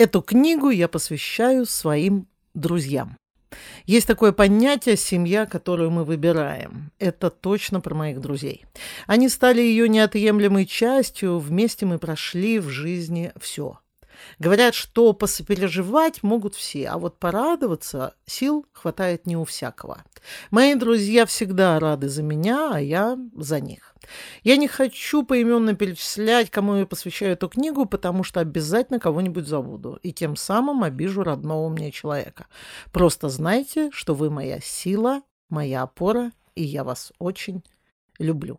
Эту книгу я посвящаю своим друзьям. Есть такое понятие «семья, которую мы выбираем». Это точно про моих друзей. Они стали ее неотъемлемой частью, вместе мы прошли в жизни все. Говорят, что посопереживать могут все, а вот порадоваться сил хватает не у всякого. Мои друзья всегда рады за меня, а я за них. Я не хочу поименно перечислять, кому я посвящаю эту книгу, потому что обязательно кого-нибудь забуду, и тем самым обижу родного мне человека. Просто знайте, что вы моя сила, моя опора, и я вас очень люблю.